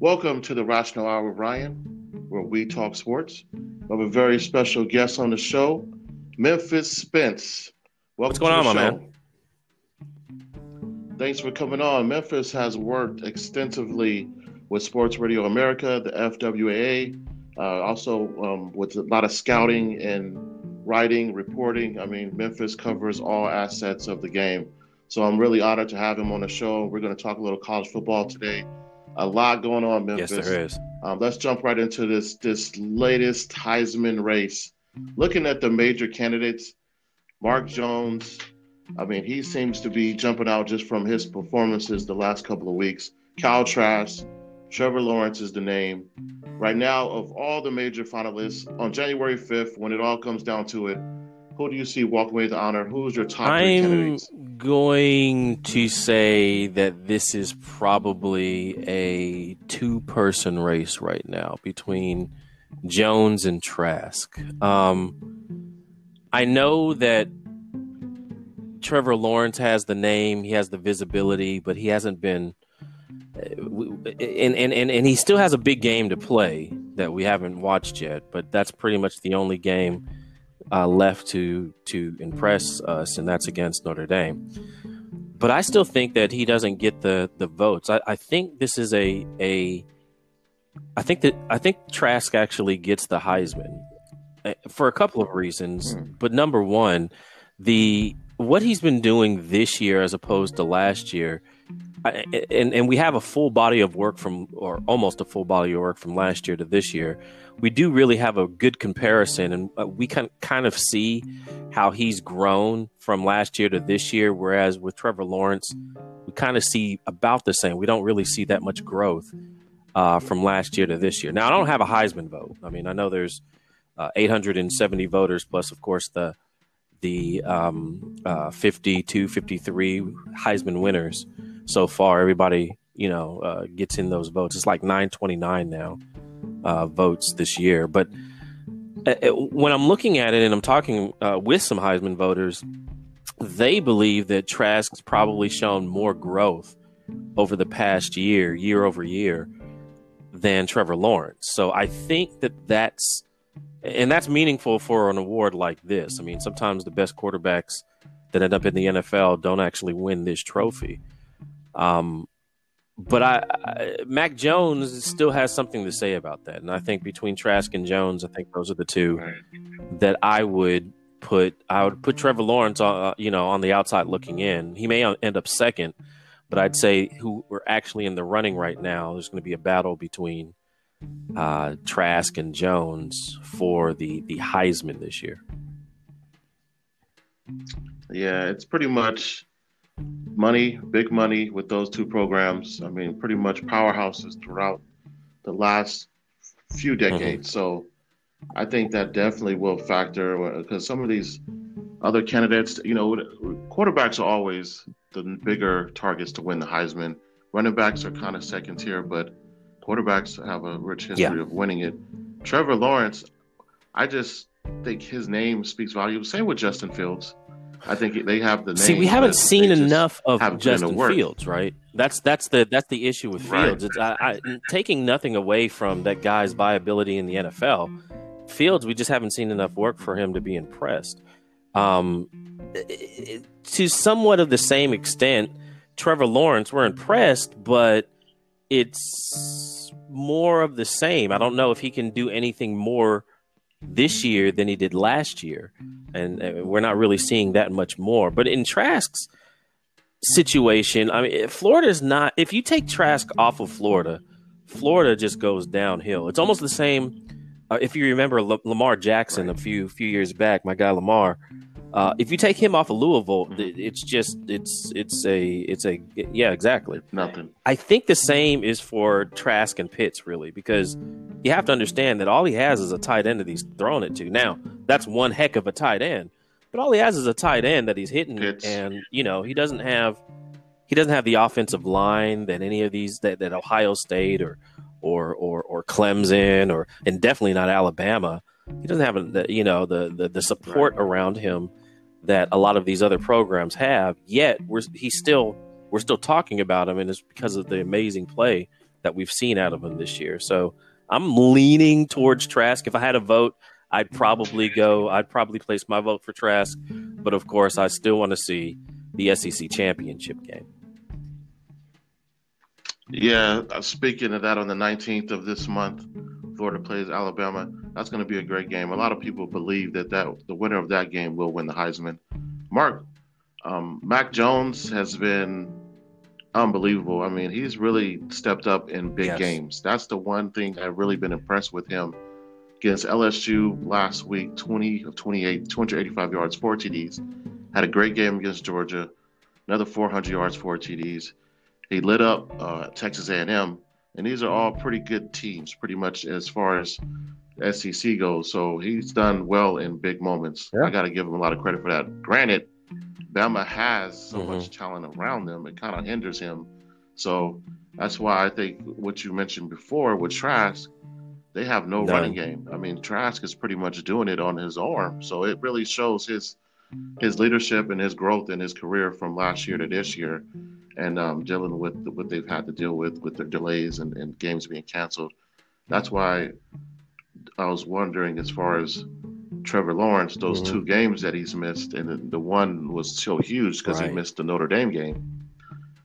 Welcome to the Rational Hour with Ryan, where we talk sports. We have a very special guest on the show, Memphis Spence. Welcome What's going on, my man? Thanks for coming on. Memphis has worked extensively with Sports Radio America, the FWAA, uh, also um, with a lot of scouting and writing, reporting. I mean, Memphis covers all assets of the game. So I'm really honored to have him on the show. We're going to talk a little college football today. A lot going on, Memphis. Yes, there is. Um, let's jump right into this this latest Heisman race. Looking at the major candidates, Mark Jones. I mean, he seems to be jumping out just from his performances the last couple of weeks. Kyle Trask, Trevor Lawrence is the name. Right now, of all the major finalists, on January 5th, when it all comes down to it, who do you see walking away with the honor? Who's your top I'm candidates? going to say that this is probably a two person race right now between Jones and Trask. Um, I know that Trevor Lawrence has the name, he has the visibility, but he hasn't been. And, and, and, and he still has a big game to play that we haven't watched yet, but that's pretty much the only game uh, left to to impress us, and that's against Notre Dame. But I still think that he doesn't get the the votes. I, I think this is a a. I think that I think Trask actually gets the Heisman uh, for a couple of reasons. Hmm. But number one, the what he's been doing this year as opposed to last year and and we have a full body of work from or almost a full body of work from last year to this year. We do really have a good comparison and uh, we can kind of see how he's grown from last year to this year whereas with Trevor Lawrence we kind of see about the same. We don't really see that much growth uh, from last year to this year. Now I don't have a Heisman vote. I mean I know there's uh, 870 voters plus of course the the um, uh, 52 53 Heisman winners so far. Everybody, you know, uh, gets in those votes. It's like 929 now uh, votes this year. But uh, uh, when I'm looking at it and I'm talking uh, with some Heisman voters, they believe that Trask's probably shown more growth over the past year, year over year, than Trevor Lawrence. So I think that that's and that's meaningful for an award like this. I mean, sometimes the best quarterbacks that end up in the NFL don't actually win this trophy. Um, but I, I, Mac Jones still has something to say about that, and I think between Trask and Jones, I think those are the two that I would put. I would put Trevor Lawrence on, uh, you know, on the outside looking in. He may end up second, but I'd say who we're actually in the running right now. There's going to be a battle between uh, Trask and Jones for the the Heisman this year. Yeah, it's pretty much money, big money with those two programs. I mean, pretty much powerhouses throughout the last few mm-hmm. decades. Mm-hmm. So I think that definitely will factor because some of these other candidates, you know, quarterbacks are always the bigger targets to win the Heisman. Running backs are kind of second tier, but quarterbacks have a rich history yeah. of winning it. Trevor Lawrence, I just think his name speaks volumes. Same with Justin Fields. I think they have the name. See, we haven't seen enough of Justin Fields, right? That's that's the that's the issue with Fields. Right. It's I, I, taking nothing away from that guy's viability in the NFL. Fields, we just haven't seen enough work for him to be impressed. Um, to somewhat of the same extent, Trevor Lawrence, we're impressed, but it's more of the same. I don't know if he can do anything more this year than he did last year, and, and we're not really seeing that much more. But in Trask's situation, I mean, Florida's not. If you take Trask off of Florida, Florida just goes downhill. It's almost the same. Uh, if you remember L- Lamar Jackson a few few years back, my guy Lamar, uh, if you take him off of Louisville, it's just it's it's a it's a yeah exactly nothing. I think the same is for Trask and Pitts really because you have to understand that all he has is a tight end that he's throwing it to. Now that's one heck of a tight end, but all he has is a tight end that he's hitting, Pitts. and you know he doesn't have he doesn't have the offensive line that any of these that, that Ohio State or or or or Clemson or and definitely not Alabama. He doesn't have the you know the the, the support right. around him that a lot of these other programs have. Yet we're he's still we're still talking about him, and it's because of the amazing play that we've seen out of him this year. So I'm leaning towards Trask. If I had a vote, I'd probably go. I'd probably place my vote for Trask, but of course, I still want to see the SEC championship game. Yeah, uh, speaking of that, on the 19th of this month, Florida plays Alabama. That's going to be a great game. A lot of people believe that that the winner of that game will win the Heisman. Mark, um, Mac Jones has been unbelievable. I mean, he's really stepped up in big yes. games. That's the one thing I've really been impressed with him against LSU last week 20 of 28, 285 yards, four TDs. Had a great game against Georgia, another 400 yards, four TDs. He lit up uh, Texas A&M, and these are all pretty good teams, pretty much as far as SEC goes. So he's done well in big moments. Yeah. I got to give him a lot of credit for that. Granted, Bama has so mm-hmm. much talent around them, it kind of hinders him. So that's why I think what you mentioned before with Trask, they have no None. running game. I mean, Trask is pretty much doing it on his arm. So it really shows his his leadership and his growth in his career from last year to this year, and um, dealing with what they've had to deal with with their delays and, and games being canceled. That's why I was wondering, as far as Trevor Lawrence, those mm-hmm. two games that he's missed, and the, the one was so huge because right. he missed the Notre Dame game.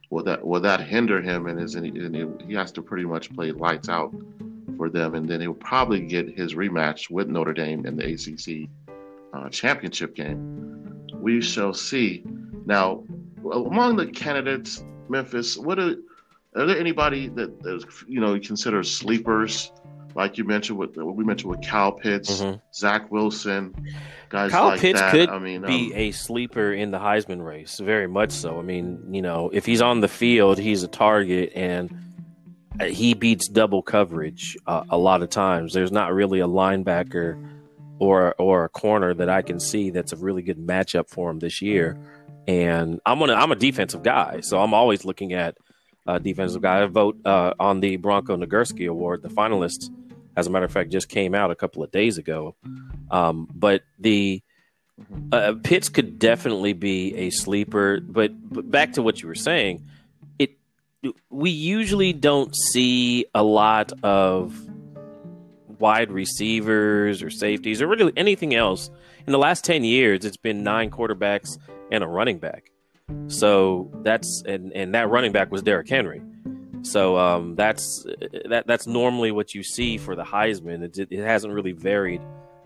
Will that will that hinder him and is and he, he has to pretty much play lights out for them, and then he'll probably get his rematch with Notre Dame in the ACC uh, championship game. We shall see. Now, among the candidates, Memphis, what are, are there anybody that, that you know you consider sleepers? like you mentioned with we mentioned with Kyle Pitts, mm-hmm. Zach Wilson, guys Kyle like Pitts that. could I mean, be um, a sleeper in the Heisman race, very much so. I mean, you know, if he's on the field, he's a target, and he beats double coverage uh, a lot of times. There's not really a linebacker or or a corner that I can see that's a really good matchup for him this year. And I'm gonna I'm a defensive guy, so I'm always looking at uh, defensive guy. I vote uh, on the Bronco Nagurski Award. The finalists as a matter of fact, just came out a couple of days ago. Um, but the uh, Pitts could definitely be a sleeper. But, but back to what you were saying, it we usually don't see a lot of wide receivers or safeties or really anything else. In the last 10 years, it's been nine quarterbacks and a running back. So that's and, and that running back was Derrick Henry. So um, that's that that's normally what you see for the Heisman. It, it hasn't really varied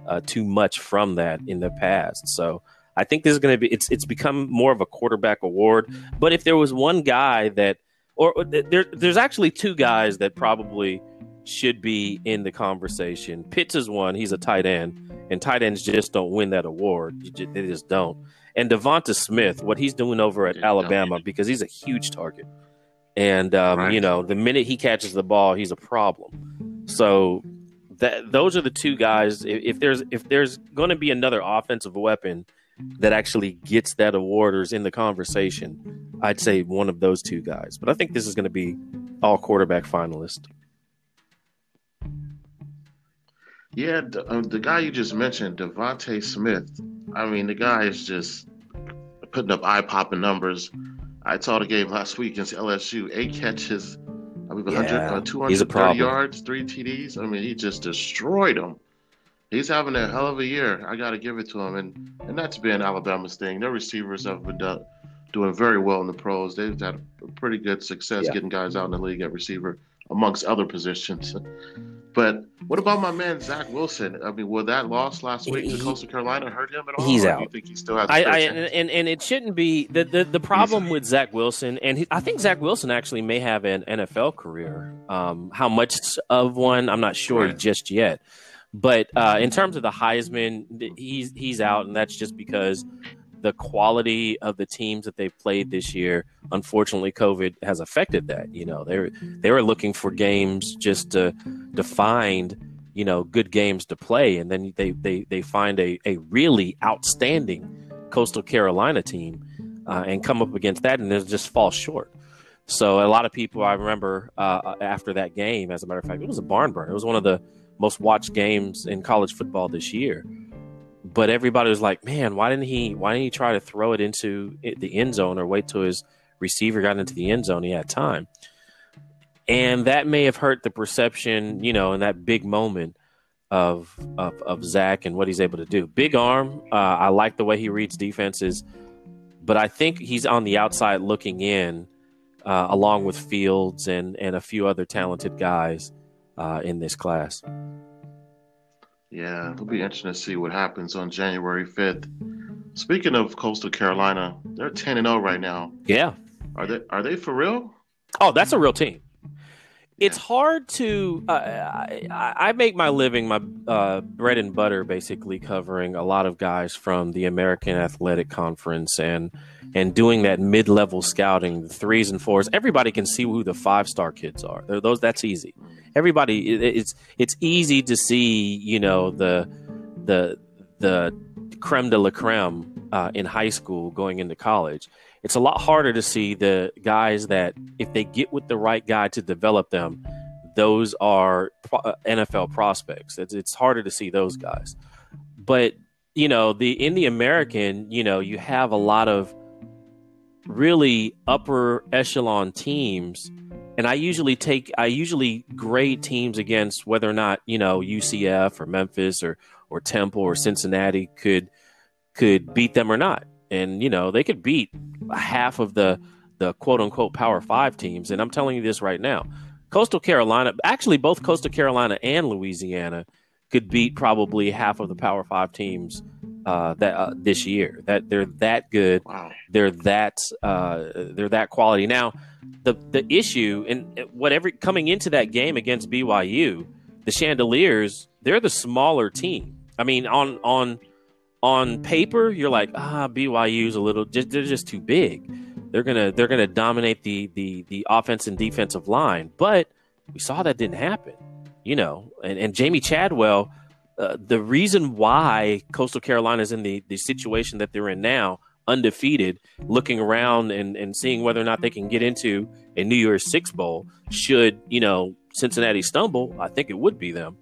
uh, too much from that in the past. So I think this is going to be it's it's become more of a quarterback award. But if there was one guy that, or there, there's actually two guys that probably should be in the conversation. Pitts is one; he's a tight end, and tight ends just don't win that award. They just don't. And DeVonta Smith, what he's doing over at Alabama, because he's a huge target. And um, right. you know, the minute he catches the ball, he's a problem. So that those are the two guys. If, if there's if there's going to be another offensive weapon that actually gets that award or is in the conversation, I'd say one of those two guys. But I think this is going to be all quarterback finalist. Yeah, the, um, the guy you just mentioned, DeVonta Smith. I mean, the guy is just putting up eye popping numbers. I saw the game last week against LSU. Eight catches, I believe 100, yeah, uh, 230 yards, three TDs. I mean, he just destroyed them. He's having a hell of a year. I got to give it to him. And and that's been Alabama's thing. Their receivers have been done, doing very well in the pros. They've had pretty good success yeah. getting guys out in the league at receiver, amongst other positions. But what about my man Zach Wilson? I mean, will that loss last week he, to Coastal Carolina hurt him at all? He's out. you think he still has? I, I and and it shouldn't be the the, the problem with Zach Wilson, and he, I think Zach Wilson actually may have an NFL career. Um, how much of one, I'm not sure right. just yet. But uh, in terms of the Heisman, he's he's out, and that's just because the quality of the teams that they've played this year. Unfortunately, COVID has affected that. You know, they they were looking for games just to to find you know good games to play, and then they they they find a a really outstanding Coastal Carolina team uh, and come up against that, and they just fall short. So a lot of people, I remember uh, after that game, as a matter of fact, it was a barn burner. It was one of the most watched games in college football this year but everybody was like, "Man, why didn't he? Why didn't he try to throw it into the end zone or wait till his receiver got into the end zone? He had time." and that may have hurt the perception, you know, in that big moment of of, of Zach and what he's able to do. Big arm. Uh, I like the way he reads defenses, but I think he's on the outside looking in, uh, along with Fields and and a few other talented guys uh, in this class. Yeah, it'll be mm-hmm. interesting to see what happens on January fifth. Speaking of Coastal Carolina, they're ten and zero oh right now. Yeah, are they are they for real? Oh, that's a real team it's hard to uh, I, I, make my living my uh, bread and butter basically covering a lot of guys from the american athletic conference and and doing that mid-level scouting the threes and fours. Everybody can see who the five star kids are. They're those that's easy. Everybody it, it's it's easy to see you know the the the creme de la creme uh, in high school going into college it's a lot harder to see the guys that if they get with the right guy to develop them, those are uh, NFL prospects. It's, it's harder to see those guys. But you know, the in the American, you know, you have a lot of really upper echelon teams and I usually take I usually grade teams against whether or not you know UCF or Memphis or or Temple or Cincinnati could could beat them or not and you know they could beat half of the the quote unquote Power Five teams. And I'm telling you this right now, Coastal Carolina, actually both Coastal Carolina and Louisiana, could beat probably half of the Power Five teams uh, that uh, this year. That they're that good. Wow. They're that uh, they're that quality. Now, the the issue and whatever coming into that game against BYU, the Chanticleers, they're the smaller team. I mean, on on on paper, you're like, ah, BYU's a little, just, they're just too big. They're gonna they're gonna dominate the the the offense and defensive line. But we saw that didn't happen, you know. And and Jamey Chadwell, uh, the reason why Coastal Carolina is in the the situation that they're in now, undefeated, looking around and and seeing whether or not they can get into a New Year's Six bowl. Should you know Cincinnati stumble, I think it would be them.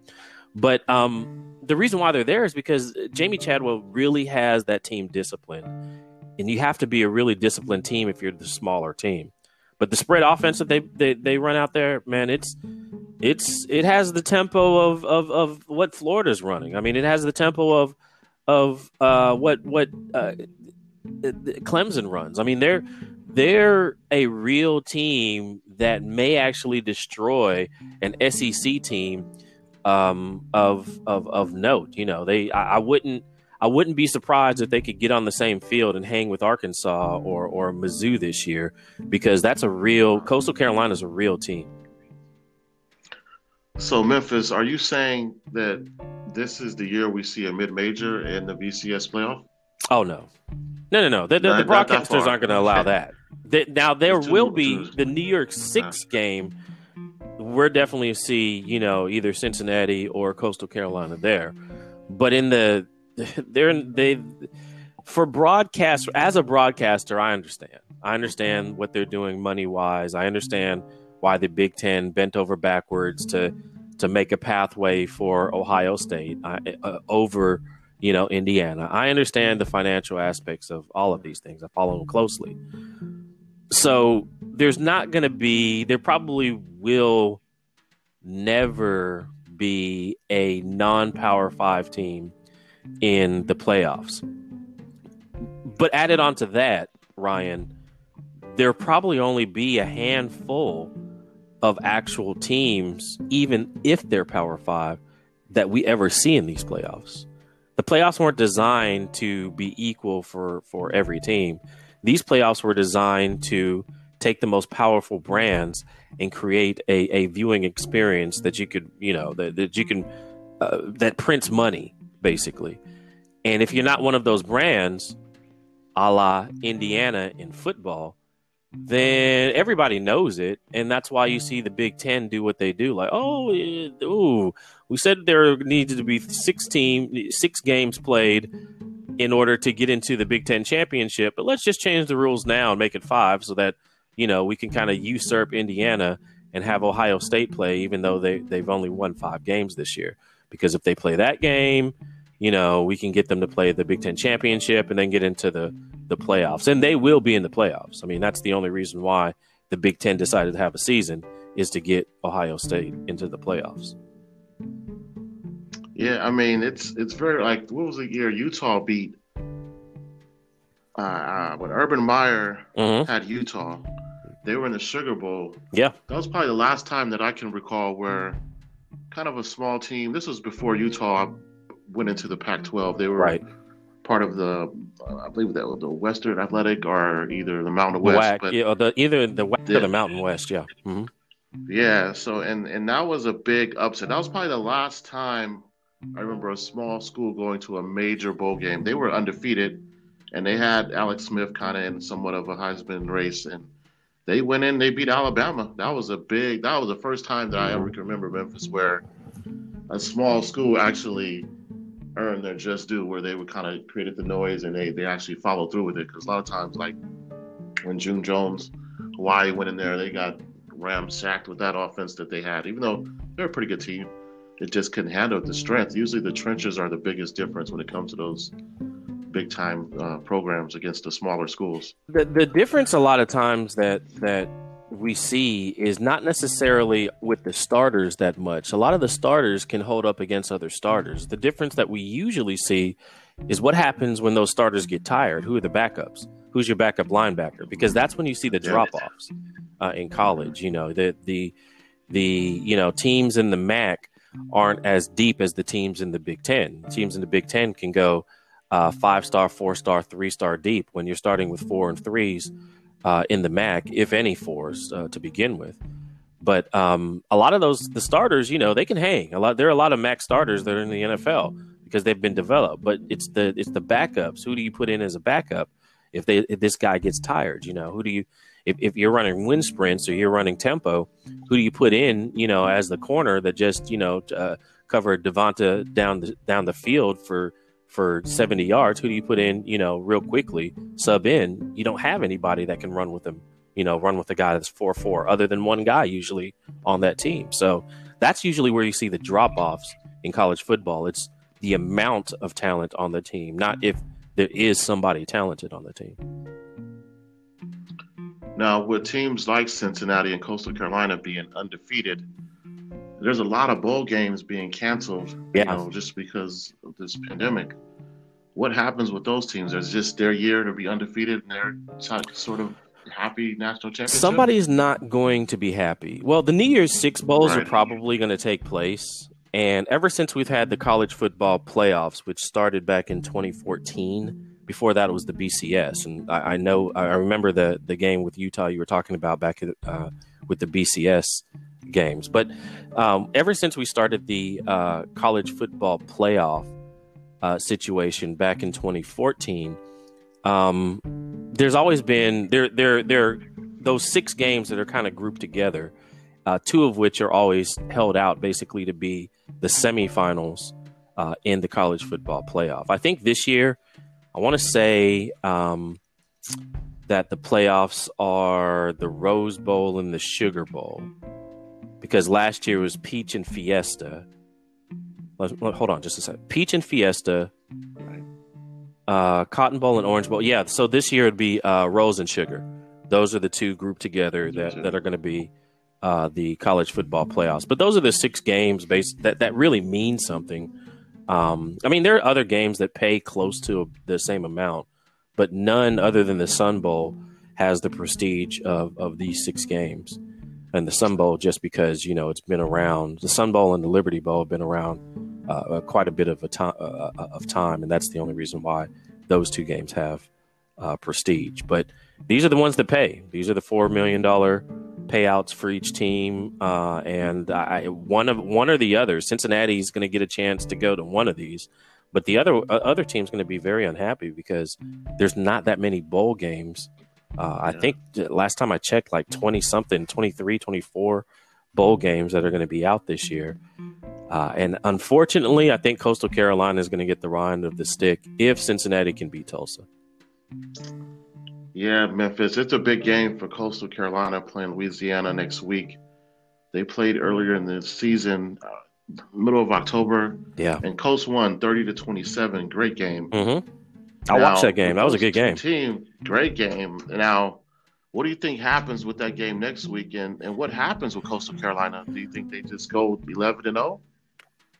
But um, the reason why they're there is because Jamey Chadwell really has that team discipline. And you have to be a really disciplined team if you're the smaller team. But the spread offense that they, they, they run out there, man, it's it's it has the tempo of, of, of what Florida's running. I mean, it has the tempo of of uh, what what uh, Clemson runs. I mean, they're they're a real team that may actually destroy an SEC team um, of of of note. You know, they I, I, wouldn't I wouldn't be surprised if they could get on the same field and hang with Arkansas or or Mizzou this year because that's a real Coastal Carolina is a real team. So Memphis, are you saying that this is the year we see a mid-major in the BCS playoff? Oh no, no, no, no. The, the, the broadcasters aren't going to allow that. The, now there will be the New Year's Six game we're definitely see you know either Cincinnati or Coastal Carolina there, but in the they're they for broadcast as a broadcaster, I understand. I understand what they're doing money wise. I understand why the Big Ten bent over backwards to to make a pathway for Ohio State uh, uh, over you know Indiana. I understand the financial aspects of all of these things. I follow them closely. So there's not going to be, there probably will never be a non power five team in the playoffs. But added onto that, Ryan, there probably only be a handful of actual teams, even if they're power five, that we ever see in these playoffs. The playoffs weren't designed to be equal for, for every team. These playoffs were designed to take the most powerful brands and create a, a viewing experience that you could, you know, that, that you can, uh, that prints money, basically. And if you're not one of those brands, a la Indiana in football, then everybody knows it, and that's why you see the Big Ten do what they do. Like, oh, ooh, we said there needed to be six team, six games played in order to get into the Big Ten championship. But let's just change the rules now and make it five so that, you know, we can kind of usurp Indiana and have Ohio State play, even though they, they've only won five games this year. Because if they play that game, you know, we can get them to play the Big Ten championship and then get into the, the playoffs. And they will be in the playoffs. I mean, that's the only reason why the Big Ten decided to have a season is to get Ohio State into the playoffs. Yeah, I mean it's it's very like what was the year Utah beat uh, uh when Urban Meyer Mm-hmm. had Utah. They were in the Sugar Bowl. Yeah. That was probably the last time that I can recall where kind of a small team. This was before Utah went into the Pac-12. They were Right. part of the, uh, I believe that was the Western Athletic or either the Mountain West. WAC, but yeah, or the, either the WAC or Yeah. the Mountain West. Yeah. hmm Yeah, so and and that was a big upset. That was probably the last time I remember a small school going to a major bowl game. They were undefeated, and they had Alex Smith kind of in somewhat of a Heisman race, and they went in. They beat Alabama. That was a big. That was the first time that I ever can remember Memphis where a small school actually earned their just due, where they would kind of created the noise and they they actually followed through with it. Because a lot of times, like when June Jones, Hawaii went in there, they got ramsacked with that offense that they had. Even though they're a pretty good team, it just couldn't handle the strength. Usually, the trenches are the biggest difference when it comes to those big time uh, programs against the smaller schools. The the difference a lot of times that that we see is not necessarily with the starters that much. A lot of the starters can hold up against other starters. The difference that we usually see is what happens when those starters get tired. Who are the backups? Who's your backup linebacker? Because that's when you see the drop offs uh, in college. You know the the the you know teams in the MAC aren't as deep as the teams in the Big Ten. Teams in the Big Ten can go uh, five star, four star, three star deep when you're starting with four and threes uh, in the MAC, if any fours uh, to begin with. But um, a lot of those, the starters, you know, they can hang. A lot. There are a lot of MAC starters that are in the NFL because they've been developed. But it's the it's the backups. Who do you put in as a backup if they if this guy gets tired? You know, who do you if, if you're running wind sprints or you're running tempo, who do you put in? You know, as the corner that just you know uh, cover DeVonta down the down the field for for 70 yards. Who do you put in? You know, real quickly sub in. You don't have anybody that can run with him. You know, run with a guy that's four four, other than one guy usually on that team. So that's usually where you see the drop offs in college football. It's the amount of talent on the team, not if there is somebody talented on the team. Now, with teams like Cincinnati and Coastal Carolina being undefeated, there's a lot of bowl games being canceled, Yeah. you know, just because of this pandemic. What happens with those teams? Is just their year to be undefeated and they're so- sort of happy national championship? Somebody's not going to be happy. Well, the New Year's Six Bowls are probably going to take place. And ever since we've had the college football playoffs, which started back in 2014, before that it was the BCS. And I, I know, I remember the, the game with Utah you were talking about back uh, with the BCS games. But um, ever since we started the uh, college football playoff uh, situation back in 2014, um, there's always been there there there those six games that are kind of grouped together, uh, two of which are always held out basically to be the semifinals uh, in the college football playoff. I think this year, I want to say um, that the playoffs are the Rose Bowl and the Sugar Bowl because last year was Peach and Fiesta. Hold on just a second. Peach and Fiesta, uh, Cotton Bowl and Orange Bowl. Yeah, so this year it'd be uh, Rose and Sugar. Those are the two grouped together that, that are going to be uh, the college football playoffs. But those are the six games based that that really mean something. Um, I mean, there are other games that pay close to the same amount, but none other than the Sun Bowl has the prestige of, of these six games. And the Sun Bowl, just because you know it's been around, the Sun Bowl and the Liberty Bowl have been around uh, uh, quite a bit of a time uh, uh, of time, and that's the only reason why those two games have uh, prestige. But these are the ones that pay. These are the four million dollar payouts for each team, uh, and I, one of one or the other. Cincinnati is going to get a chance to go to one of these, but the other uh, other team's going to be very unhappy because there's not that many bowl games. Uh, I Yeah. think last time I checked, like 20 something, 23, 24 bowl games that are going to be out this year. Uh, and unfortunately, I think Coastal Carolina is going to get the rind of the stick if Cincinnati can beat Tulsa. Yeah, Memphis. It's a big game for Coastal Carolina playing Louisiana next week. They played earlier in the season, uh, middle of October, Yeah. and Coast won 30 to 27. Great game. Mm-hmm. I watched that game. That was a good game. Team, great game. Now, what do you think happens with that game next week, and, and what happens with Coastal Carolina? Do you think they just go eleven and zero? Oh?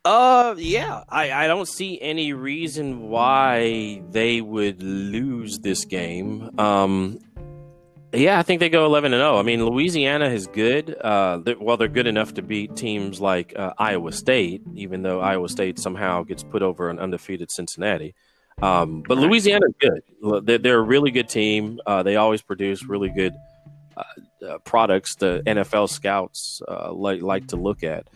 Uh, yeah. I, I don't see any reason why they would lose this game. Um, yeah, I think they go 11 and 0. I mean, Louisiana is good. Uh, they're, well, they're good enough to beat teams like uh, Iowa State, even though Iowa State somehow gets put over an undefeated Cincinnati. Um, but Louisiana's good. They're, they're, a really good team. Uh, they always produce really good uh, uh, products. The NFL scouts uh, like like to look at.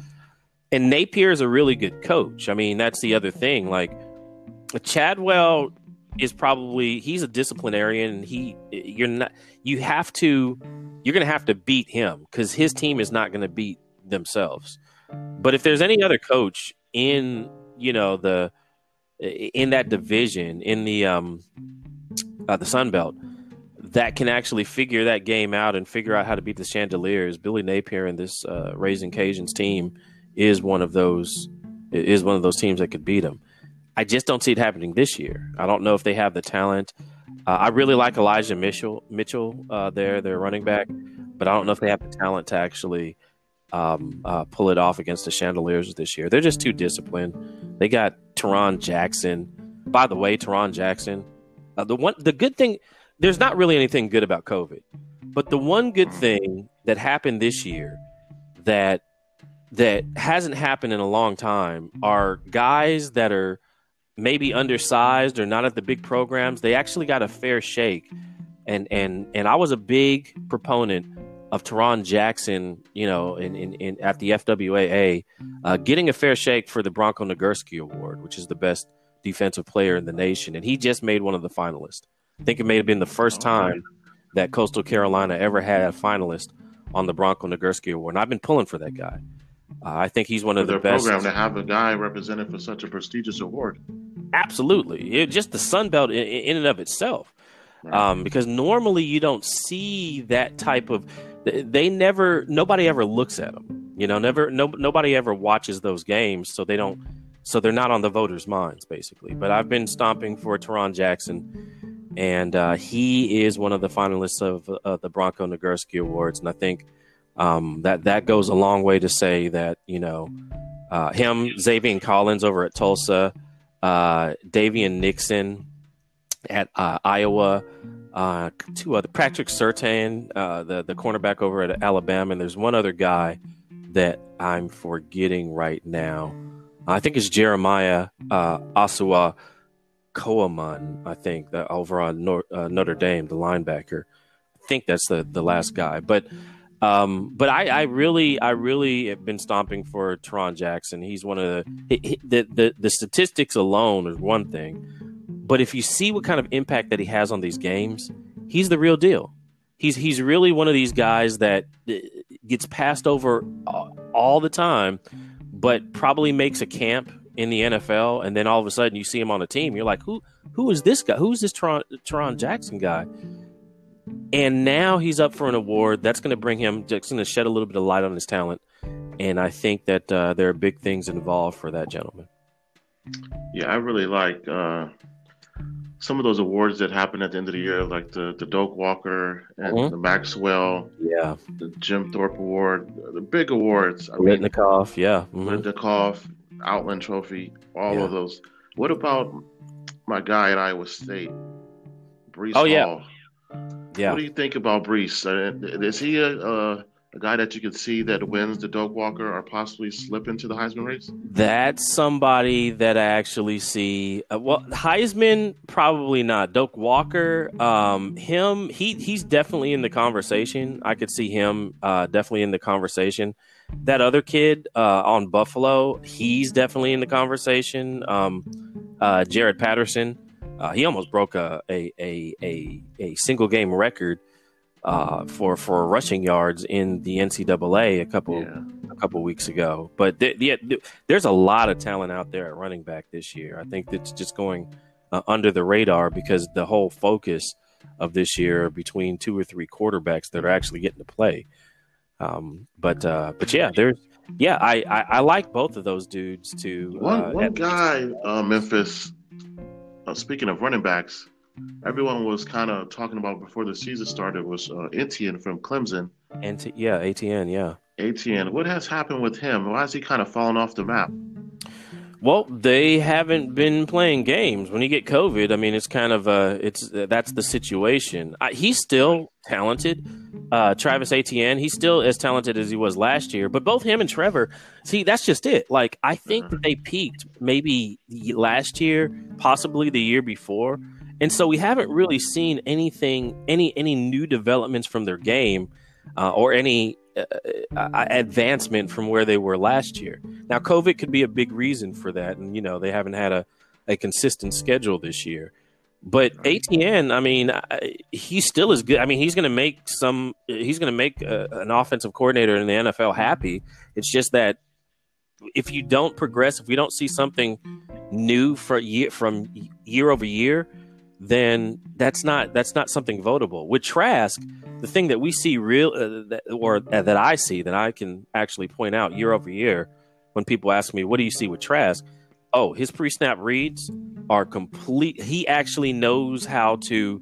And Napier is a really good coach. I mean, that's the other thing. Like Chadwell is probably he's a disciplinarian. He you're not you have to you're going to have to beat him because his team is not going to beat themselves. But if there's any other coach in you know the in that division in the um uh, the Sun Belt that can actually figure that game out and figure out how to beat the Chanticleers. Billy Napier and this uh, Ragin' Cajuns team is one of those is one of those teams that could beat them. I just don't see it happening this year. I don't know if they have the talent. Uh, I really like Elijah Mitchell, Mitchell uh, there, their running back, but I don't know if they have the talent to actually um, uh, pull it off against the Chanticleers this year. They're just too disciplined. They got Tarron Jackson. By the way, Tarron Jackson. Uh, the one, the good thing, there's not really anything good about COVID, but the one good thing that happened this year that that hasn't happened in a long time are guys that are maybe undersized or not at the big programs, they actually got a fair shake. And and and I was a big proponent of Tarron Jackson, you know, in, in, in at the FWAA, uh, getting a fair shake for the Bronco Nagurski Award, which is the best defensive player in the nation, and he just made one of the finalists. I think it may have been the first time that Coastal Carolina ever had a finalist on the Bronco Nagurski Award, and I've been pulling for that guy. Uh, I think he's one of the best. program to have a guy represented for such a prestigious award. Absolutely, it, just the Sun Belt in, in and of itself, right. um, because normally you don't see that type of. They never, nobody ever looks at them. You know, never, no, nobody ever watches those games, so they don't, so they're not on the voters' minds, basically. But I've been stomping for Tarron Jackson, and uh, he is one of the finalists of uh, the Bronco Nagurski Awards, and I think um, that that goes a long way to say that you know uh, him, Xavier Collins over at Tulsa, uh, Daviyon Nixon at uh, Iowa, uh, two other Patrick Surtain, uh, the the cornerback over at Alabama, and there's one other guy that I'm forgetting right now. I think it's Jeremiah uh, Asua Koaman. I think that over on Nor- uh, Notre Dame, the linebacker. I think that's the the last guy, but. Um, but I, I, really, I really have been stomping for Tarron Jackson. He's one of the, he, the, the, the statistics alone is one thing, but if you see what kind of impact that he has on these games, he's the real deal. He's he's really one of these guys that uh, gets passed over all the time, but probably makes a camp in the NFL, and then all of a sudden you see him on a team. You're like, who who is this guy? Who's this Tarron, Tarron Jackson guy? And now he's up for an award. That's going to bring him, just going to shed a little bit of light on his talent. And I think that uh, there are big things involved for that gentleman. Yeah, I really like uh, some of those awards that happen at the end of the year, like the, the Doak Walker and mm-hmm. the Maxwell, yeah, the Jim Thorpe Award, the big awards. I Biletnikoff, yeah. Mm-hmm. Outland Trophy, all yeah. of those. What about my guy at Iowa State, Breece oh, Hall? Yeah. Yeah. What do you think about Breece? Uh, is he a, a, a guy that you could see that wins the Doak Walker or possibly slip into the Heisman race? That's somebody that I actually see. Uh, well, Heisman probably not. Doak Walker, um, him, he he's definitely in the conversation. I could see him uh, definitely in the conversation. That other kid uh, on Buffalo, he's definitely in the conversation. Um, uh, Jaret Patterson. Uh, he almost broke a a a a, a single game record uh, for for rushing yards in the NCAA a couple yeah. a couple weeks ago. But th- th- there's a lot of talent out there at running back this year. I think it's just going uh, under the radar because the whole focus of this year between two or three quarterbacks that are actually getting to play. Um, but uh, but yeah, there's yeah, I, I, I like both of those dudes too. One uh, one guy, uh, Memphis uh, speaking of running backs, everyone was kind of talking about before the season started was uh, Etienne from Clemson. And yeah, Etienne, yeah. Etienne, what has happened with him? Why has he kind of fallen off the map? Well, they haven't been playing games. When you get COVID, I mean, it's kind of uh, it's that's the situation. I, he's still talented. Uh, Travis Etienne, he's still as talented as he was last year. But both him and Trevor, see, that's just it. Like I think that they peaked maybe last year, possibly the year before, and so we haven't really seen anything, any any new developments from their game, uh, or any uh, uh, advancement from where they were last year. Now, COVID could be a big reason for that, and you know they haven't had a, a consistent schedule this year. But Etienne, I mean, he still is good. I mean, he's going to make some. He's going to make a, an offensive coordinator in the NFL happy. It's just that if you don't progress, if we don't see something new for year from year over year, then that's not that's not something votable. With Trask, the thing that we see real uh, that, or uh, that I see that I can actually point out year over year when people ask me, "What do you see with Trask?" Oh, his pre-snap reads are complete. He actually knows how to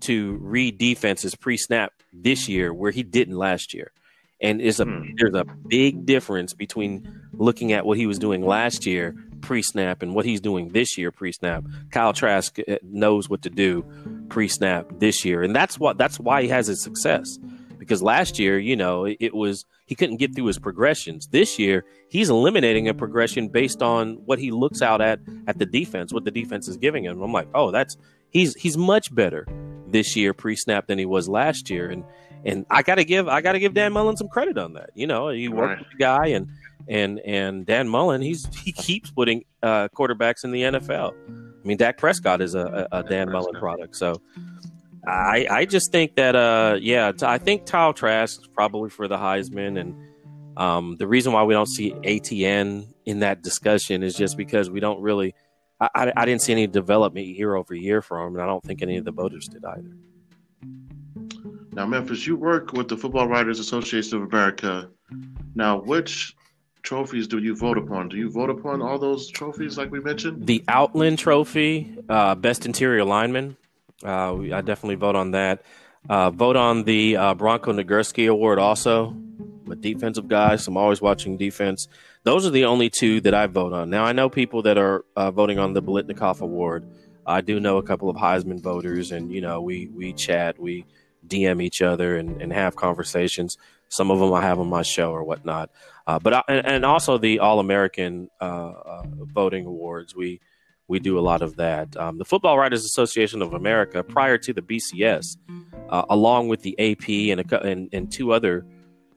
to read defenses pre-snap this year where he didn't last year. And is a hmm. there's a big difference between looking at what he was doing last year pre-snap and what he's doing this year pre-snap. Kyle Trask uh, knows what to do pre-snap this year, and that's what that's why he has his success. Because last year, you know, it, it was he couldn't get through his progressions. This year, he's eliminating a progression based on what he looks out at at the defense, what the defense is giving him. I'm like, oh, that's he's he's much better this year pre-snap than he was last year, and and I gotta give I gotta give Dan Mullen some credit on that. You know, he worked right. with the guy and and and Dan Mullen, he's he keeps putting uh, quarterbacks in the NFL. I mean, Dak Prescott is a, a, a Dan Mullen product. So I I just think that uh yeah, I think Kyle Trask is probably for the Heisman, and um, the reason why we don't see Etienne in that discussion is just because we don't really. I, I, I didn't see any development year over year for him, and I don't think any of the voters did either. Now, Memphis, you work with the Football Writers Association of America. Now, which trophies do you vote upon? Do you vote upon all those trophies like we mentioned? The Outland Trophy, uh, Best Interior Lineman. Uh, I definitely vote on that. Uh, vote on the uh, Bronco Nagurski Award also. I'm a defensive guy, so I'm always watching defense. Those are the only two that I vote on. Now, I know people that are uh, voting on the Biletnikoff Award. I do know a couple of Heisman voters, and, you know, we, we chat, we DM each other and, and have conversations. Some of them I have on my show or whatnot. Uh, but I, and, and, also the All American uh, uh, voting awards. We we do a lot of that. Um, the Football Writers Association of America, prior to the BCS, uh, along with the AP and a, and, and two other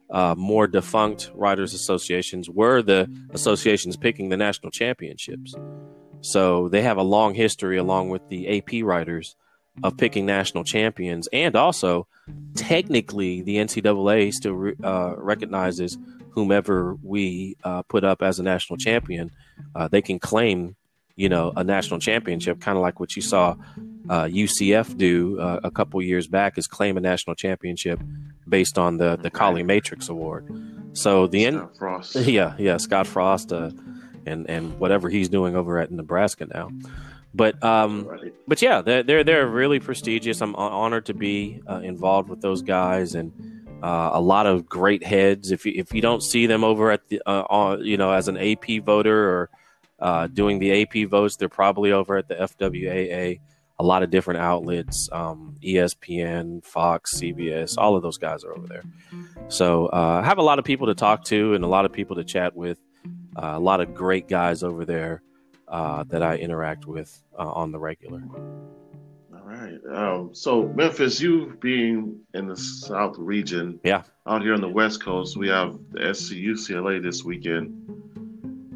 uh, more defunct writers associations, were the associations picking the national championships. So they have a long history, along with the AP writers, of picking national champions, and also technically the NCAA still uh, recognizes whomever we uh, put up as a national champion, uh, they can claim, you know, a national championship, kind of like what you saw uh, UCF do uh, a couple years back, is claim a national championship based on the the Colley Matrix Award. So the end, yeah, yeah, Scott Frost, uh, and and whatever he's doing over at Nebraska now. But um, but yeah, they're, they're they're really prestigious. I'm honored to be uh, involved with those guys and uh, a lot of great heads. If you, if you don't see them over at the, uh, on, you know, as an AP voter or uh, doing the AP votes, they're probably over at the FWAA. A lot of different outlets, um, ESPN, Fox, CBS, all of those guys are over there. So uh, I have a lot of people to talk to and a lot of people to chat with. Uh, a lot of great guys over there uh, that I interact with on the regular All right. Um, so Memphis, you being in the South region, yeah, out here on the West Coast, we have the SC UCLA this weekend.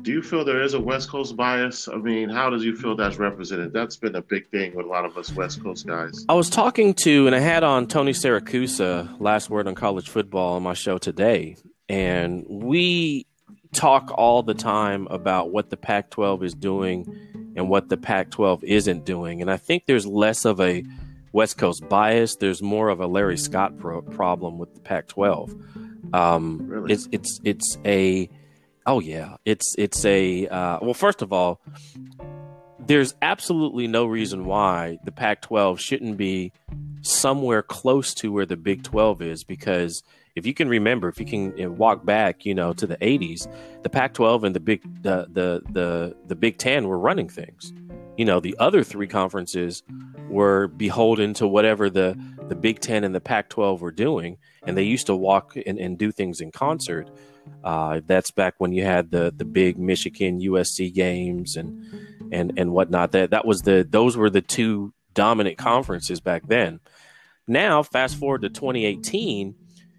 Do you feel there is a West Coast bias? I mean, how does you feel that's represented? That's been a big thing with a lot of us West Coast guys. I was talking to, and I had on Tony Saracusa, last word on college football, on my show today, and we talk all the time about what the Pac 12 is doing and what the Pac 12 isn't doing. And I think there's less of a West Coast bias, there's more of a Larry Scott pro- problem with the Pac 12. Um, really? It's, it's, it's a, oh yeah, it's, it's a, uh, well, first of all, there's absolutely no reason why the Pac 12 shouldn't be somewhere close to where the Big 12 is because if you can remember, if you can walk back, you know, to the 80s, the Pac-12 and the Big the the the, the Big 10 were running things. You know, the other three conferences were beholden to whatever the the Big 10 and the Pac-12 were doing, and they used to walk and, and do things in concert. Uh, that's back when you had the the big Michigan USC games and and and whatnot. That that was the those were the two dominant conferences back then. Now, fast forward to 2018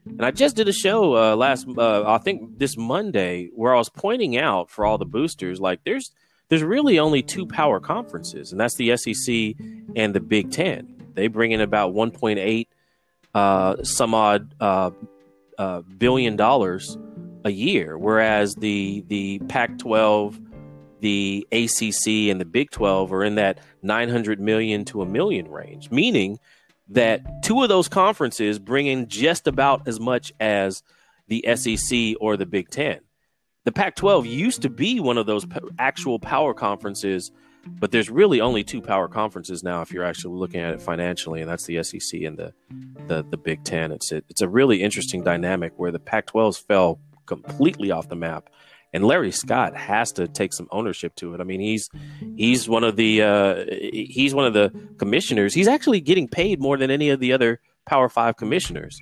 and I just did a show uh, last, uh, I think this Monday, where I was pointing out for all the boosters, like there's there's really only two power conferences, and that's the SEC and the Big Ten. They bring in about 1.8 uh, some odd uh, uh, billion dollars a year, whereas the the Pac-12, the ACC, and the Big 12 are in that 900 million to a million range, meaning that two of those conferences bring in just about as much as the SEC or the Big Ten. The Pac 12 used to be one of those actual power conferences, but there's really only two power conferences now if you're actually looking at it financially, and that's the SEC and the, the, the Big Ten. It's it's a really interesting dynamic where the Pac 12s fell completely off the map and Larry Scott has to take some ownership to it. I mean, he's he's one of the uh, he's one of the commissioners. He's actually getting paid more than any of the other Power Five commissioners,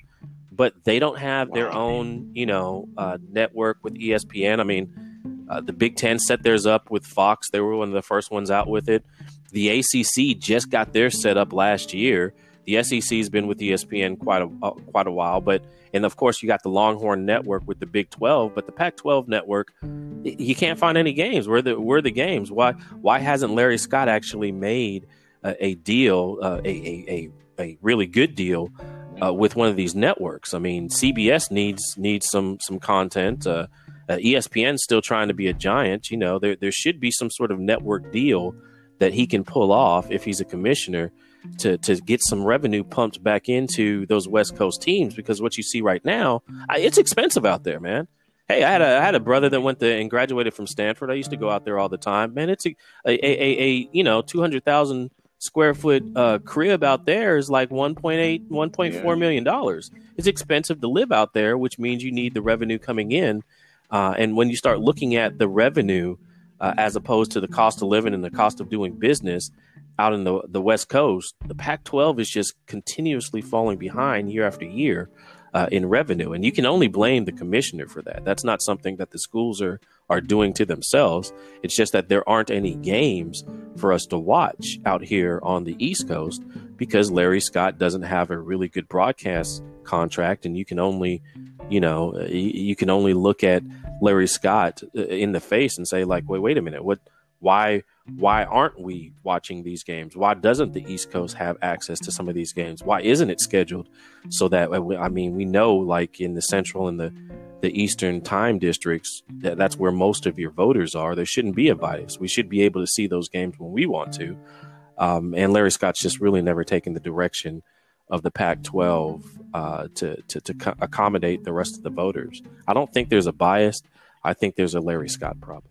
but they don't have their own you know uh, network with ESPN. I mean, uh, the Big Ten set theirs up with Fox. They were one of the first ones out with it. The ACC just got theirs set up last year. The SEC's been with ESPN quite a uh, quite a while, but and of course, you got the Longhorn Network with the Big 12, but the Pac 12 network, you can't find any games. Where the where the games? Why why hasn't Larry Scott actually made a, a deal, uh, a, a, a really good deal uh, with one of these networks? I mean, CBS needs needs some some content. Uh, uh, ESPN's still trying to be a giant. You know, there there should be some sort of network deal that he can pull off if he's a commissioner to to get some revenue pumped back into those West Coast teams because what you see right now, it's expensive out there, man. Hey, I had a I had a brother that went to and graduated from Stanford. I used to go out there all the time. Man, it's a a a, a you know two hundred thousand square foot uh, crib out there is like 1.8 1.4 million dollars. It's expensive to live out there, which means you need the revenue coming in. Uh, and when you start looking at the revenue uh, as opposed to the cost of living and the cost of doing business, out in the the West Coast, the Pac-12 is just continuously falling behind year after year uh, in revenue, and you can only blame the commissioner for that. That's not something that the schools are are doing to themselves. It's just that there aren't any games for us to watch out here on the East Coast because Larry Scott doesn't have a really good broadcast contract, and you can only, you know, you can only look at Larry Scott uh, in the face and say like, wait, wait a minute, what? Why? why aren't we watching these games? Why doesn't the East Coast have access to some of these games? Why isn't it scheduled so that I mean we know like in the Central and the the Eastern time districts that, that's where most of your voters are. There shouldn't be a bias. We should be able to see those games when we want to. Um, and Larry Scott's just really never taken the direction of the Pac-12 uh, to to, to co- accommodate the rest of the voters. I don't think there's a bias. I think there's a Larry Scott problem.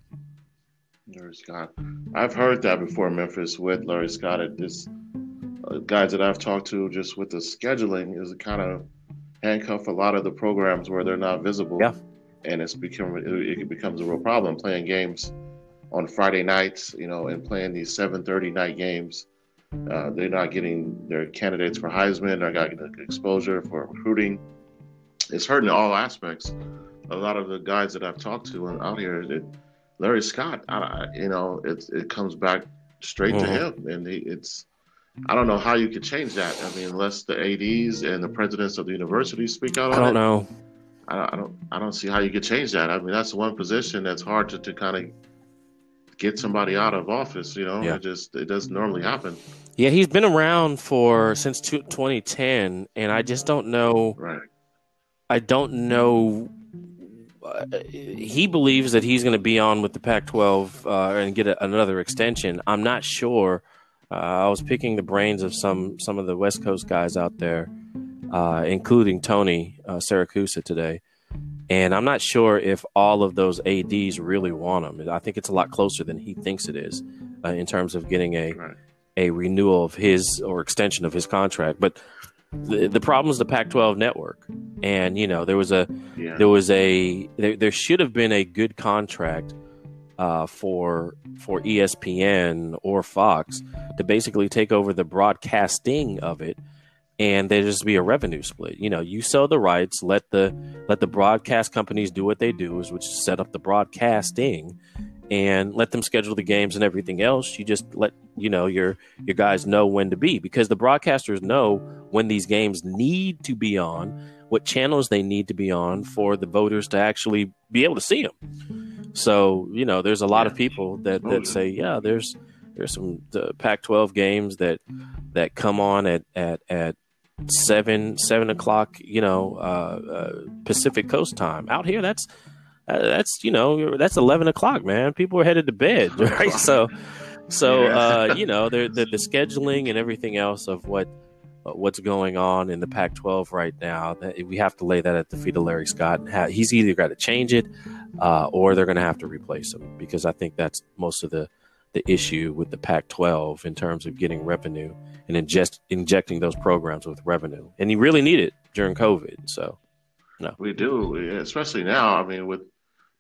Larry Scott. I've heard that before, Memphis, with Larry Scott. It is uh, guys that I've talked to just with the scheduling is kind of handcuff a lot of the programs where they're not visible. Yeah. And it's become it, it becomes a real problem playing games on Friday nights, you know, and playing these 7:30 night games. Uh, they're not getting their candidates for Heisman. They're not getting exposure for recruiting. It's hurting all aspects. A lot of the guys that I've talked to out here, it, Larry Scott, I, you know, it it comes back straight mm-hmm. to him, and he, it's. I don't know how you could change that. I mean, unless the ads and the presidents of the universities speak out. I don't it, know. I, I don't. I don't see how you could change that. I mean, that's one position that's hard to, to kind of get somebody out of office. You know, yeah. it just it doesn't normally happen. Yeah, he's been around for since 2010, and I just don't know. Right. I don't know he believes that he's going to be on with the Pac-12 uh, and get a, another extension. I'm not sure. Uh, I was picking the brains of some some of the West Coast guys out there, uh, including Tony uh, Siracusa today, and I'm not sure if all of those ads really want him. I think it's a lot closer than he thinks it is. uh, in terms of getting a a renewal of his or extension of his contract. But the, the problem is the Pac-12 network, and you know there was a Yeah. there was a there, there should have been a good contract uh, for for ESPN or Fox to basically take over the broadcasting of it, and there just be a revenue split. You know, you sell the rights, let the let the broadcast companies do what they do, is which is set up the broadcasting, and let them schedule the games and everything else. You just let you know your your guys know when to be because the broadcasters know when these games need to be on, what channels they need to be on for the voters to actually be able to see them. So you know, there's a lot of people that that say, yeah, there's there's some the Pac-12 games that that come on at at at seven seven o'clock, you know, uh, uh, Pacific Coast time. Out here, that's uh, that's you know that's eleven o'clock, man. People are headed to bed, right? So so uh, you know, the, the the scheduling and everything else of what uh, what's going on in the Pac-12 right now. That we have to lay that at the feet of Larry Scott. and ha- He's either got to change it, uh, or they're going to have to replace him because I think that's most of the the issue with the Pac-12 in terms of getting revenue and ingest injecting those programs with revenue. And you really need it during COVID. So no. We do, especially now. I mean, with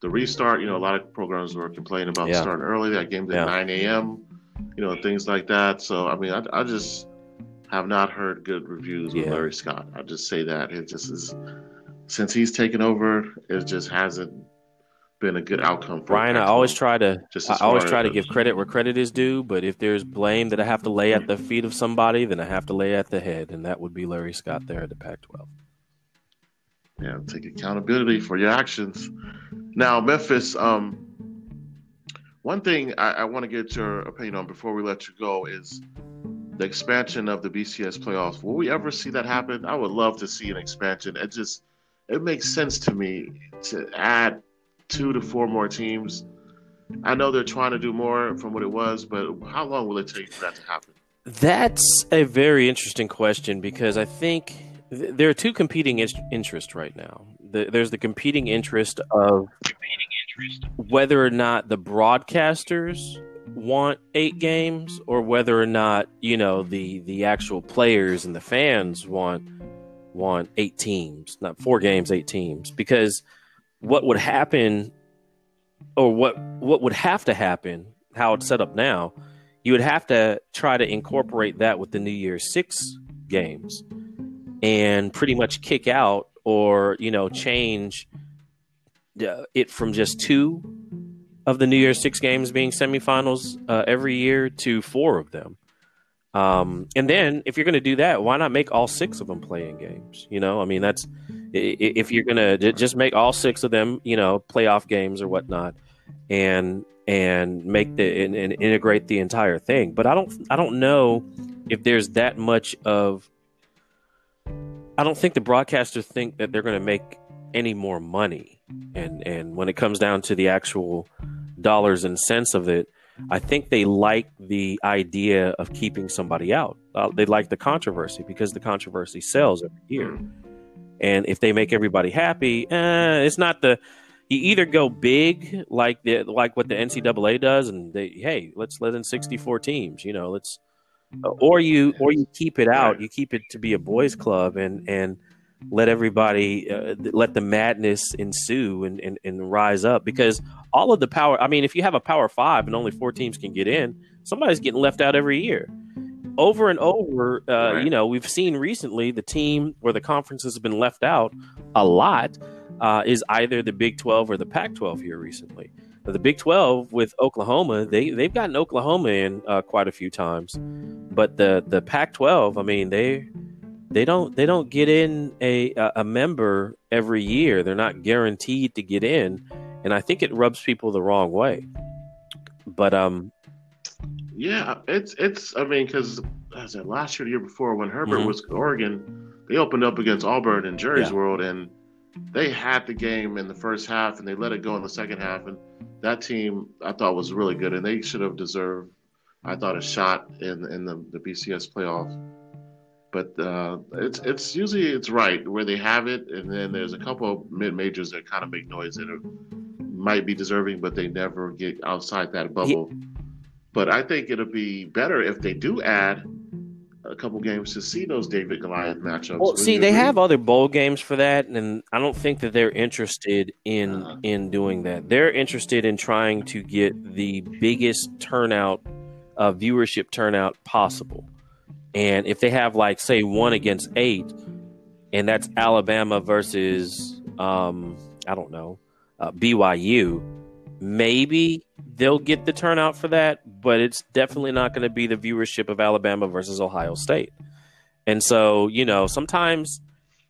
the restart, you know, a lot of programs were complaining about Yeah. starting early. That game's at Yeah. 9 a.m., you know, things like that. So, I mean, I, I just have not heard good reviews with Yeah. Larry Scott. I just say that it just is since he's taken over, it just hasn't been a good outcome for Brian, I always try to Just I always try to give credit where credit is due, but if there's blame that I have to lay at the feet of somebody, then I have to lay at the head, and that would be Larry Scott there at the Pac-12. Yeah, take accountability for your actions. Now, Memphis, um, one thing I, I want to get your opinion on before we let you go is the expansion of the BCS playoffs. Will we ever see that happen? I would love to see an expansion. It just it makes sense to me to add two to four more teams. I know they're trying to do more from what it was, but how long will it take for that to happen? That's a very interesting question because I think th- there are two competing interests right now. The, there's the competing interest of whether or not the broadcasters want eight games or whether or not you know the the actual players and the fans want want eight teams not four games eight teams. Because what would happen or what what would have to happen how it's set up now you would have to try to incorporate that with the New Year's Six games and pretty much kick out or, you know, change uh, it from just two of the New Year's Six games being semifinals uh, every year to four of them. Um, and then if you're going to do that, why not make all six of them playing games? You know, I mean, that's if you're going to just make all six of them, you know, playoff games or whatnot, and and make the and, and integrate the entire thing. But I don't I don't know if there's that much of I don't think the broadcasters think that they're going to make any more money. And and when it comes down to the actual dollars and cents of it, I think they like the idea of keeping somebody out. Uh, they like the controversy because the controversy sells every year. And if they make everybody happy, eh, it's not the you either go big like the like what the NCAA does, and they hey, let's let in sixty four teams, you know, let's or you or you keep it out, you keep it to be a boys club, and and let everybody uh, let the madness ensue and, and and rise up because all of the power. I mean, if you have a power five and only four teams can get in, somebody's getting left out every year. Over and over, uh, Right. you know, we've seen recently the team or the conferences have been left out a lot uh, is either the Big 12 or the Pac 12 here recently. The Big 12 with Oklahoma, they, they've gotten Oklahoma in uh, quite a few times. But the, the Pac 12, I mean, they. They don't. They don't get in a a member every year. They're not guaranteed to get in, and I think it rubs people the wrong way. But um, Yeah, it's it's. I mean, because as it last year, the year before, when Herbert Mhm. was Oregon, they opened up against Auburn in Jerry's Yeah. World, and they had the game in the first half, and they let it go in the second half. And that team, I thought, was really good, and they should have deserved, I thought, a shot in in the, the BCS playoff. But uh, it's it's usually it's right where they have it, and then there's a couple of mid majors that kind of make noise that are, might be deserving, but they never get outside that bubble. But I think it'll be better if they do add a couple games to see those David Goliath matchups. Well, see, they agree? have other bowl games for that, and I don't think that they're interested in uh-huh. in doing that. They're interested in trying to get the biggest turnout, uh, viewership turnout possible. And if they have like say one against eight, and that's Alabama versus um, I don't know uh, BYU, maybe they'll get the turnout for that, but it's definitely not going to be the viewership of Alabama versus Ohio State. And so, you know, sometimes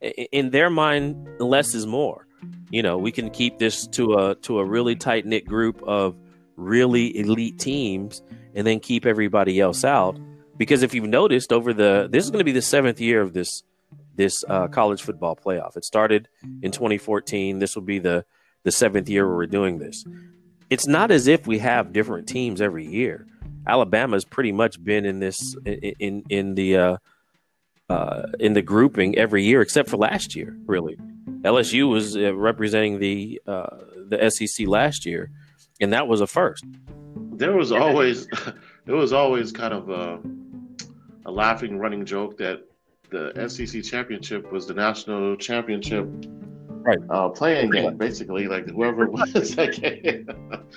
in their mind, less is more. You know, we can keep this to a to a really tight knit group of really elite teams, and then keep everybody else out. Because if you've noticed, over the this is going to be the seventh year of this this uh, college football playoff. It started in 2014. This will be the the seventh year where we're doing this it's not as if we have different teams every year. Alabama's pretty much been in this in in the uh, uh, in the grouping every year except for last year. Really, LSU was uh, representing the uh, the SEC last year, and that was a first. There was always it was always kind of a, a laughing running joke that the SEC championship was the national championship right. uh, playing game, basically. Like whoever was that game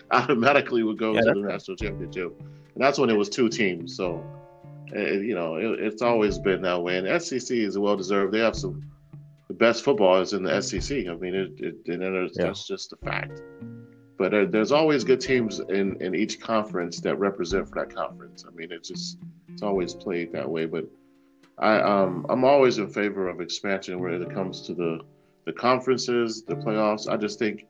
automatically would go yeah, to the national championship, and that's when it was two teams. So, uh, you know, it, it's always been that way. And SEC is well deserved. They have some the best footballers in the SEC. I mean, it, it, it yeah. that's just a fact. But uh, there's always good teams in, in each conference that represent for that conference. I mean, it's just it's always played that way. But I um I'm always in favor of expansion where it comes to the the conferences, the playoffs. I just think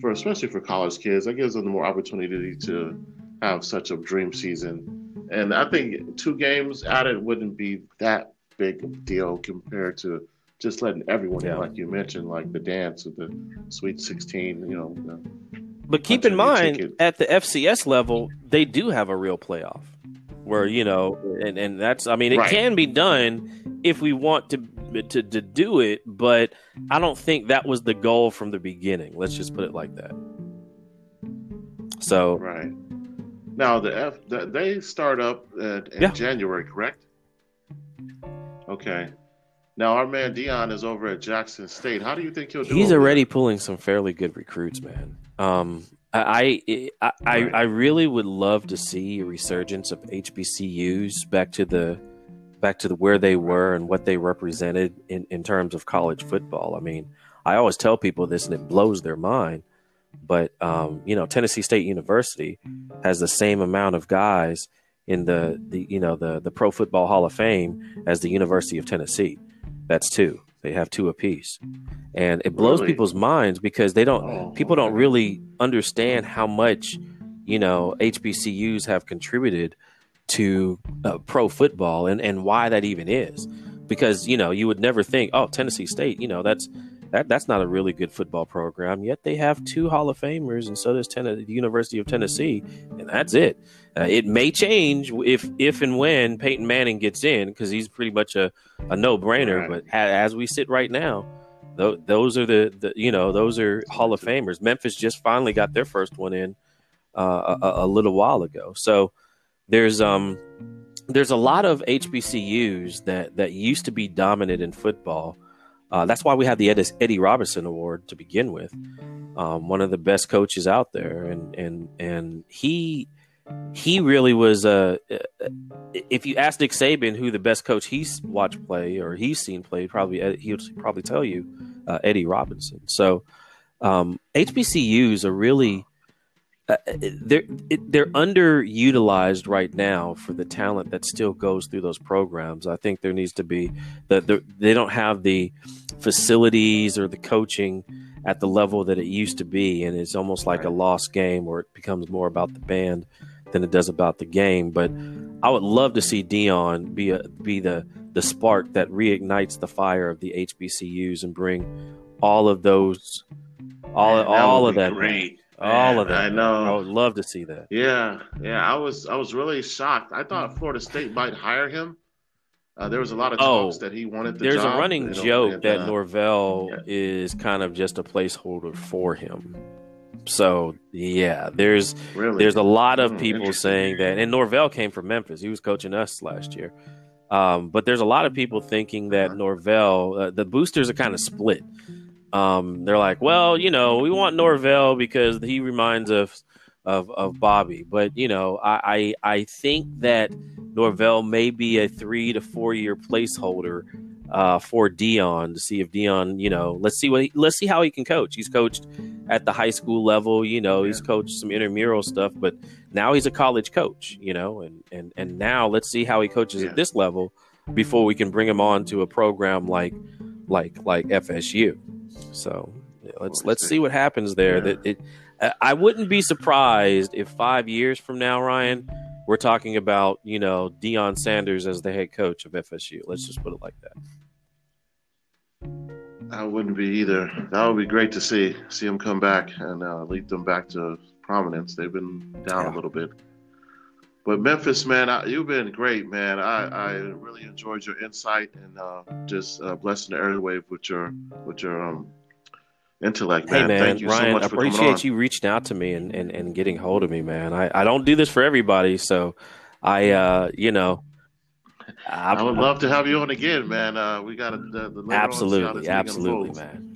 for especially for college kids, that gives them more opportunity to have such a dream season. And I think two games added wouldn't be that big of a deal compared to just letting everyone yeah. in, like you mentioned, like the dance of the Sweet 16, you know. But keep in mind, at the FCS level, they do have a real playoff where, you know, and, and that's, I mean, it right. can be done if we want to to, to do it, but I don't think that was the goal from the beginning. Let's just put it like that. So right now the F the, they start up in yeah. January, correct? Okay. Now our man Deion is over at Jackson State. How do you think he'll do? He's already there? pulling some fairly good recruits, man. Um, I I, I, I really would love to see a resurgence of HBCUs back to the back to the, where they were and what they represented in, in terms of college football. I mean, I always tell people this and it blows their mind. But um, you know, Tennessee State University has the same amount of guys in the, the you know the the Pro Football Hall of Fame as the University of Tennessee. That's two. They have two apiece, and it blows really? people's minds because they don't. Oh, people don't really understand how much you know HBCUs have contributed to uh, pro football and, and why that even is. Because, you know, you would never think, oh, Tennessee State, you know, that's that that's not a really good football program. Yet they have two Hall of Famers, and so does ten- the University of Tennessee, and that's it. Uh, it may change if if and when Peyton Manning gets in, because he's pretty much a, a no brainer. Right. But as we sit right now, th- those are the, the you know those are Hall of Famers. Memphis just finally got their first one in uh, a, a little while ago, so there's um there's a lot of HBCUs that that used to be dominant in football. Uh, that's why we have the Eddie Robinson Award to begin with. Um, one of the best coaches out there, and and and he he really was. Uh, uh if you ask Nick Saban who the best coach he's watched play or he's seen play, probably he would probably tell you uh, Eddie Robinson. So um, HBCUs are really uh, they're they're underutilized right now for the talent that still goes through those programs. I think there needs to be that the, they don't have the facilities or the coaching at the level that it used to be, and it's almost like a lost game where it becomes more about the band than it does about the game. But I would love to see Deion be a, be the the spark that reignites the fire of the HBCUs and bring all of those all Man, all of that great all of that. I know. I would love to see that. Yeah, yeah. I was I was really shocked. I thought Florida State might hire him. Uh, there was a lot of talks oh, that he wanted the There's job. a running joke that Norvell yeah. is kind of just a placeholder for him. So yeah, there's really? there's a lot of hmm, people saying that, and Norvell came from Memphis. He was coaching us last year. Um, but there's a lot of people thinking that uh-huh. Norvell, uh, the boosters are kind of split. Um, they're like, well, you know, we want Norvell because he reminds us of, of Bobby. But, you know, I, I, I think that Norvell may be a three to four year placeholder uh, for Deion to see if Deion, you know, let's see what he, let's see how he can coach. He's coached at the high school level, you know, yeah. he's coached some intramural stuff, but now he's a college coach, you know, and and and now let's see how he coaches yeah. at this level before we can bring him on to a program like like like FSU. So yeah, let's let's see what happens there. Yeah. That it, I wouldn't be surprised if five years from now, Ryan, we're talking about you know Deion Sanders as the head coach of FSU. Let's just put it like that. I wouldn't be either. That would be great to see see him come back and uh, lead them back to prominence. They've been down yeah. a little bit. But Memphis, man, I, you've been great, man. I, I really enjoyed your insight and uh, just uh, blessing the airwave with your with your um, intellect, man. Hey, man, Thank you Ryan, so much I appreciate you reaching out to me and, and, and getting hold of me, man. I, I don't do this for everybody, so I, uh, you know, I, I would love to have you on again, man. Uh, we got the, the absolutely, absolutely, man.